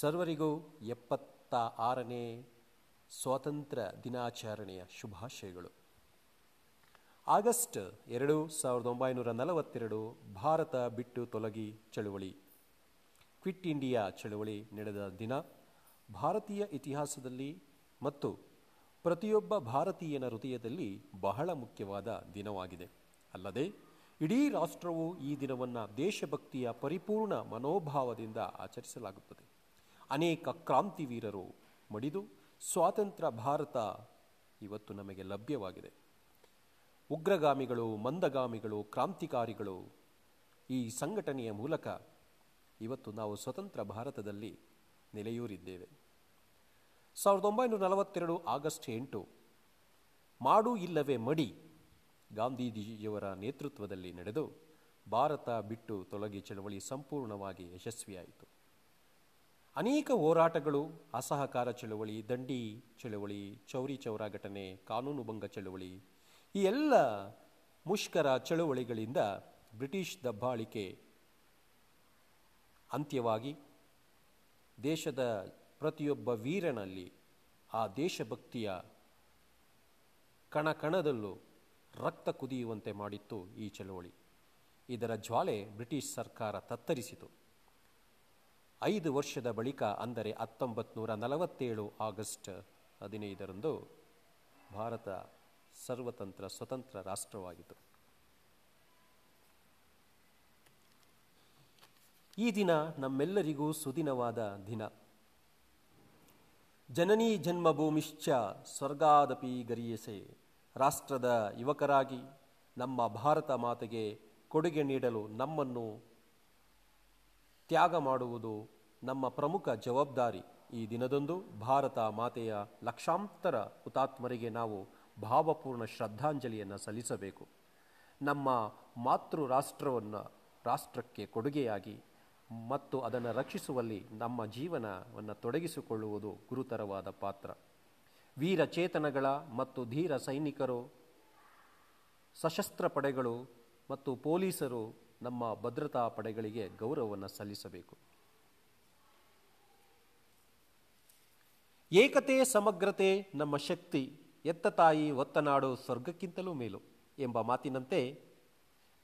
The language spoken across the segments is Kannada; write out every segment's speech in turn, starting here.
ಸರ್ವರಿಗೂ ಎಪ್ಪತ್ತ ಆರನೇ ಸ್ವಾತಂತ್ರ್ಯ ದಿನಾಚರಣೆಯ ಶುಭಾಶಯಗಳು. ಆಗಸ್ಟ್ ಎರಡು ಸಾವಿರದ ಒಂಬೈನೂರ ನಲವತ್ತೆರಡು ಭಾರತ ಬಿಟ್ಟು ತೊಲಗಿ ಚಳುವಳಿ. ಕ್ವಿಟ್ ಇಂಡಿಯಾ ಚಳುವಳಿ ನಡೆದ ದಿನ ಭಾರತೀಯ ಇತಿಹಾಸದಲ್ಲಿ ಮತ್ತು ಪ್ರತಿಯೊಬ್ಬ ಭಾರತೀಯನ ಹೃದಯದಲ್ಲಿ ಬಹಳ ಮುಖ್ಯವಾದ ದಿನವಾಗಿದೆ. ಅಲ್ಲದೆ ಇಡೀ ರಾಷ್ಟ್ರವು ಈ ದಿನವನ್ನು ದೇಶಭಕ್ತಿಯ ಪರಿಪೂರ್ಣ ಮನೋಭಾವದಿಂದ ಆಚರಿಸಲಾಗುತ್ತದೆ. ಅನೇಕ ಕ್ರಾಂತಿವೀರರು ಮಡಿದು ಸ್ವಾತಂತ್ರ್ಯ ಭಾರತ ಇವತ್ತು ನಮಗೆ ಲಭ್ಯವಾಗಿದೆ. ಉಗ್ರಗಾಮಿಗಳು, ಮಂದಗಾಮಿಗಳು, ಕ್ರಾಂತಿಕಾರಿಗಳು ಈ ಸಂಘಟನೆಯ ಮೂಲಕ ಇವತ್ತು ನಾವು ಸ್ವತಂತ್ರ ಭಾರತದಲ್ಲಿ ನೆಲೆಯೂರಿದ್ದೇವೆ. ಸಾವಿರದ ಒಂಬೈನೂರ ನಲವತ್ತೆರಡು ಆಗಸ್ಟ್ ಎಂಟು, ಮಾಡು ಇಲ್ಲವೇ ಮಡಿ ಗಾಂಧೀಜಿಯವರ ನೇತೃತ್ವದಲ್ಲಿ ನಡೆದು ಭಾರತ ಬಿಟ್ಟು ತೊಲಗಿ ಚಳವಳಿ ಸಂಪೂರ್ಣವಾಗಿ ಯಶಸ್ವಿಯಾಯಿತು. ಅನೇಕ ಹೋರಾಟಗಳು, ಅಸಹಕಾರ ಚಳುವಳಿ, ದಂಡಿ ಚಳುವಳಿ, ಚೌರಿ ಚೌರ ಘಟನೆ ಕಾನೂನುಭಂಗ ಚಳುವಳಿ, ಈ ಎಲ್ಲ ಮುಷ್ಕರ ಚಳುವಳಿಗಳಿಂದ ಬ್ರಿಟಿಷ್ ದಬ್ಬಾಳಿಕೆ ಅಂತ್ಯವಾಗಿ ದೇಶದ ಪ್ರತಿಯೊಬ್ಬ ವೀರನಲ್ಲಿ ಆ ದೇಶಭಕ್ತಿಯ ಕಣಕಣದಲ್ಲೂ ರಕ್ತ ಕುದಿಯುವಂತೆ ಮಾಡಿತ್ತು ಈ ಚಳುವಳಿ. ಇದರ ಜ್ವಾಲೆ ಬ್ರಿಟಿಷ್ ಸರ್ಕಾರ ತತ್ತರಿಸಿತು. ಐದು ವರ್ಷದ ಬಳಿಕ, ಅಂದರೆ ಹತ್ತೊಂಬತ್ತು ನೂರ ನಲವತ್ತೇಳು ಆಗಸ್ಟ್ ಹದಿನೈದರಂದು ಭಾರತ ಸರ್ವತಂತ್ರ ಸ್ವತಂತ್ರ ರಾಷ್ಟ್ರವಾಯಿತು ಈ ದಿನ ನಮ್ಮೆಲ್ಲರಿಗೂ ಸುದಿನವಾದ ದಿನ. ಜನನೀ ಜನ್ಮಭೂಮಿಶ್ಚ ಸ್ವರ್ಗಾದಪಿ ಗರಿಯಸೆ. ರಾಷ್ಟ್ರದ ಯುವಕರಾಗಿ ನಮ್ಮ ಭಾರತ ಮಾತೆಗೆ ಕೊಡುಗೆ ನೀಡಲು ನಮ್ಮನ್ನು ತ್ಯಾಗ ಮಾಡುವುದು ನಮ್ಮ ಪ್ರಮುಖ ಜವಾಬ್ದಾರಿ ಈ ದಿನದಂದು ಭಾರತ ಮಾತೆಯ ಲಕ್ಷಾಂತರ ಹುತಾತ್ಮರಿಗೆ ನಾವು ಭಾವಪೂರ್ಣ ಶ್ರದ್ಧಾಂಜಲಿಯನ್ನು ಸಲ್ಲಿಸಬೇಕು. ನಮ್ಮ ಮಾತೃ ರಾಷ್ಟ್ರವನ್ನು ರಾಷ್ಟ್ರಕ್ಕೆ ಕೊಡುಗೆಯಾಗಿ ಮತ್ತು ಅದನ್ನು ರಕ್ಷಿಸುವಲ್ಲಿ ನಮ್ಮ ಜೀವನವನ್ನು ತೊಡಗಿಸಿಕೊಳ್ಳುವುದು ಗುರುತರವಾದ ಪಾತ್ರ. ವೀರ ಚೇತನಗಳ ಮತ್ತು ಧೀರ ಸೈನಿಕರು, ಸಶಸ್ತ್ರ ಪಡೆಗಳು ಮತ್ತು ಪೊಲೀಸರು ನಮ್ಮ ಭದ್ರತಾ ಪಡೆಗಳಿಗೆ ಗೌರವವನ್ನು ಸಲ್ಲಿಸಬೇಕು. ಏಕತೆ ಸಮಗ್ರತೆ ನಮ್ಮ ಶಕ್ತಿ, ಎತ್ತ ತಾಯಿ ಒತ್ತನಾಡು ಸ್ವರ್ಗಕ್ಕಿಂತಲೂ ಮೇಲು ಎಂಬ ಮಾತಿನಂತೆ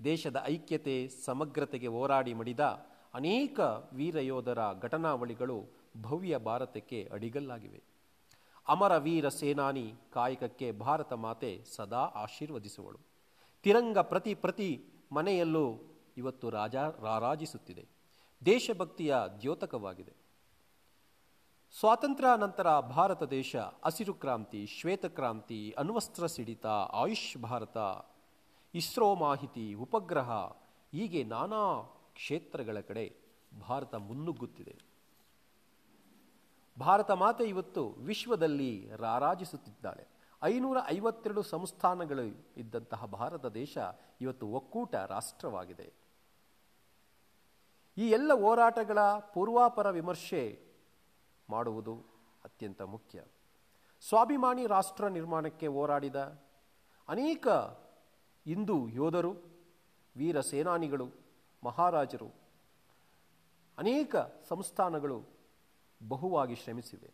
ದೇಶದ ಐಕ್ಯತೆ, ಸಮಗ್ರತೆಗೆ ಹೋರಾಡಿ ಮಡಿದ ಅನೇಕ ವೀರಯೋಧರ ಘಟನಾವಳಿಗಳು ಭವ್ಯ ಭಾರತಕ್ಕೆ ಅಡಿಗಲ್ಲಾಗಿವೆ. ಅಮರ ವೀರ ಸೇನಾನಿ ಕಾಯಕಕ್ಕೆ ಭಾರತ ಮಾತೆ ಸದಾ ಆಶೀರ್ವದಿಸುವಳು. ತಿರಂಗ ಪ್ರತಿ ಪ್ರತಿ ಮನೆಯಲ್ಲೂ ಇವತ್ತು ರಾಜ ರಾರಾಜಿಸುತ್ತಿದೆ. ದೇಶಭಕ್ತಿಯ ದ್ಯೋತಕವಾಗಿದೆ. ಸ್ವಾತಂತ್ರ್ಯ ನಂತರ ಭಾರತ ದೇಶ ಹಸಿರು ಕ್ರಾಂತಿ ಶ್ವೇತಕ್ರಾಂತಿ ಅಣ್ವಸ್ತ್ರ ಸಿಡಿತ, ಆಯುಷ್ ಭಾರತ, ಇಸ್ರೋ ಮಾಹಿತಿ, ಉಪಗ್ರಹ, ಹೀಗೆ ನಾನಾ ಕ್ಷೇತ್ರಗಳ ಕಡೆ ಭಾರತ ಮುನ್ನುಗ್ಗುತ್ತಿದೆ. ಭಾರತ ಮಾತೆ ಇವತ್ತು ವಿಶ್ವದಲ್ಲಿ ರಾರಾಜಿಸುತ್ತಿದ್ದಾಳೆ. ಐನೂರ ಐವತ್ತೆರಡು ಸಂಸ್ಥಾನಗಳು ಇದ್ದಂತಹ ಭಾರತ ದೇಶ ಇವತ್ತು ಒಕ್ಕೂಟ ರಾಷ್ಟ್ರವಾಗಿದೆ. ಈ ಎಲ್ಲ ಹೋರಾಟಗಳ ಪೂರ್ವಾಪರ ವಿಮರ್ಶೆ ಮಾಡುವುದು ಅತ್ಯಂತ ಮುಖ್ಯ. ಸ್ವಾಭಿಮಾನಿ ರಾಷ್ಟ್ರ ನಿರ್ಮಾಣಕ್ಕೆ ಹೋರಾಡಿದ ಅನೇಕ ಹಿಂದೂ ಯೋಧರು, ವೀರ ಸೇನಾನಿಗಳು, ಮಹಾರಾಜರು, ಅನೇಕ ಸಂಸ್ಥಾನಗಳು ಬಹುವಾಗಿ ಶ್ರಮಿಸಿವೆ.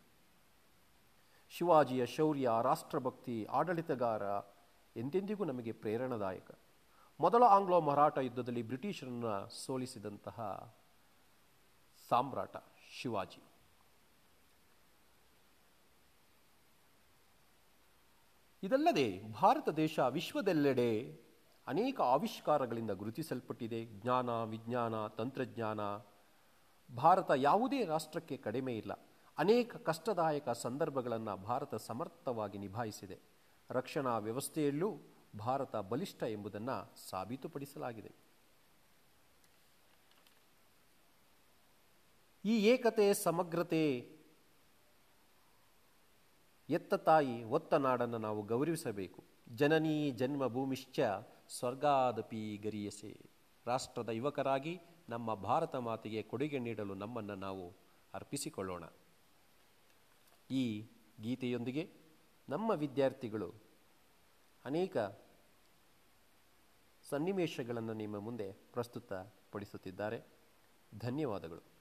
ಶಿವಾಜಿಯ ಶೌರ್ಯ, ರಾಷ್ಟ್ರಭಕ್ತಿ, ಆಡಳಿತಗಾರ ಎಂದೆಂದಿಗೂ ನಮಗೆ ಪ್ರೇರಣಾದಾಯಕ. ಮೊದಲ ಆಂಗ್ಲೋ ಮರಾಠ ಯುದ್ಧದಲ್ಲಿ ಬ್ರಿಟಿಷರನ್ನು ಸೋಲಿಸಿದಂತಹ ಸಾಮ್ರಾಟ ಶಿವಾಜಿ. ಇದಲ್ಲದೆ ಭಾರತ ದೇಶ ವಿಶ್ವದೆಲ್ಲೆಡೆ ಅನೇಕ ಆವಿಷ್ಕಾರಗಳಿಂದ ಗುರುತಿಸಲ್ಪಟ್ಟಿದೆ. ಜ್ಞಾನ, ವಿಜ್ಞಾನ, ತಂತ್ರಜ್ಞಾನ. ಭಾರತ ಯಾವುದೇ ರಾಷ್ಟ್ರಕ್ಕೆ ಕಡಿಮೆ ಇಲ್ಲ. ಅನೇಕ ಕಷ್ಟದಾಯಕ ಸಂದರ್ಭಗಳನ್ನು ಭಾರತ ಸಮರ್ಥವಾಗಿ ನಿಭಾಯಿಸಿದೆ. ರಕ್ಷಣಾ ವ್ಯವಸ್ಥೆಯಲ್ಲೂ ಭಾರತ ಬಲಿಷ್ಠ ಎಂಬುದನ್ನು ಸಾಬೀತುಪಡಿಸಲಾಗಿದೆ. ಈ ಏಕತೆ, ಸಮಗ್ರತೆ ಎತ್ತ ತಾಯಿ, ಒತ್ತ ನಾಡನ್ನು ನಾವು ಗೌರವಿಸಬೇಕು. ಜನನೀ ಭೂಮಿಶ್ಚ ಸ್ವರ್ಗಾದಪಿ ಗರಿಯಸೆ. ರಾಷ್ಟ್ರದ ಯುವಕರಾಗಿ ನಮ್ಮ ಭಾರತ ಮಾತೆಗೆ ಕೊಡುಗೆ ನೀಡಲು ನಮ್ಮನ್ನು ನಾವು ಅರ್ಪಿಸಿಕೊಳ್ಳೋಣ. ಈ ಗೀತೆಯೊಂದಿಗೆ ನಮ್ಮ ವಿದ್ಯಾರ್ಥಿಗಳು ಅನೇಕ ಸನ್ನಿವೇಶಗಳನ್ನು ನಿಮ್ಮ ಮುಂದೆ ಪ್ರಸ್ತುತಪಡಿಸುತ್ತಿದ್ದಾರೆ. ಧನ್ಯವಾದಗಳು.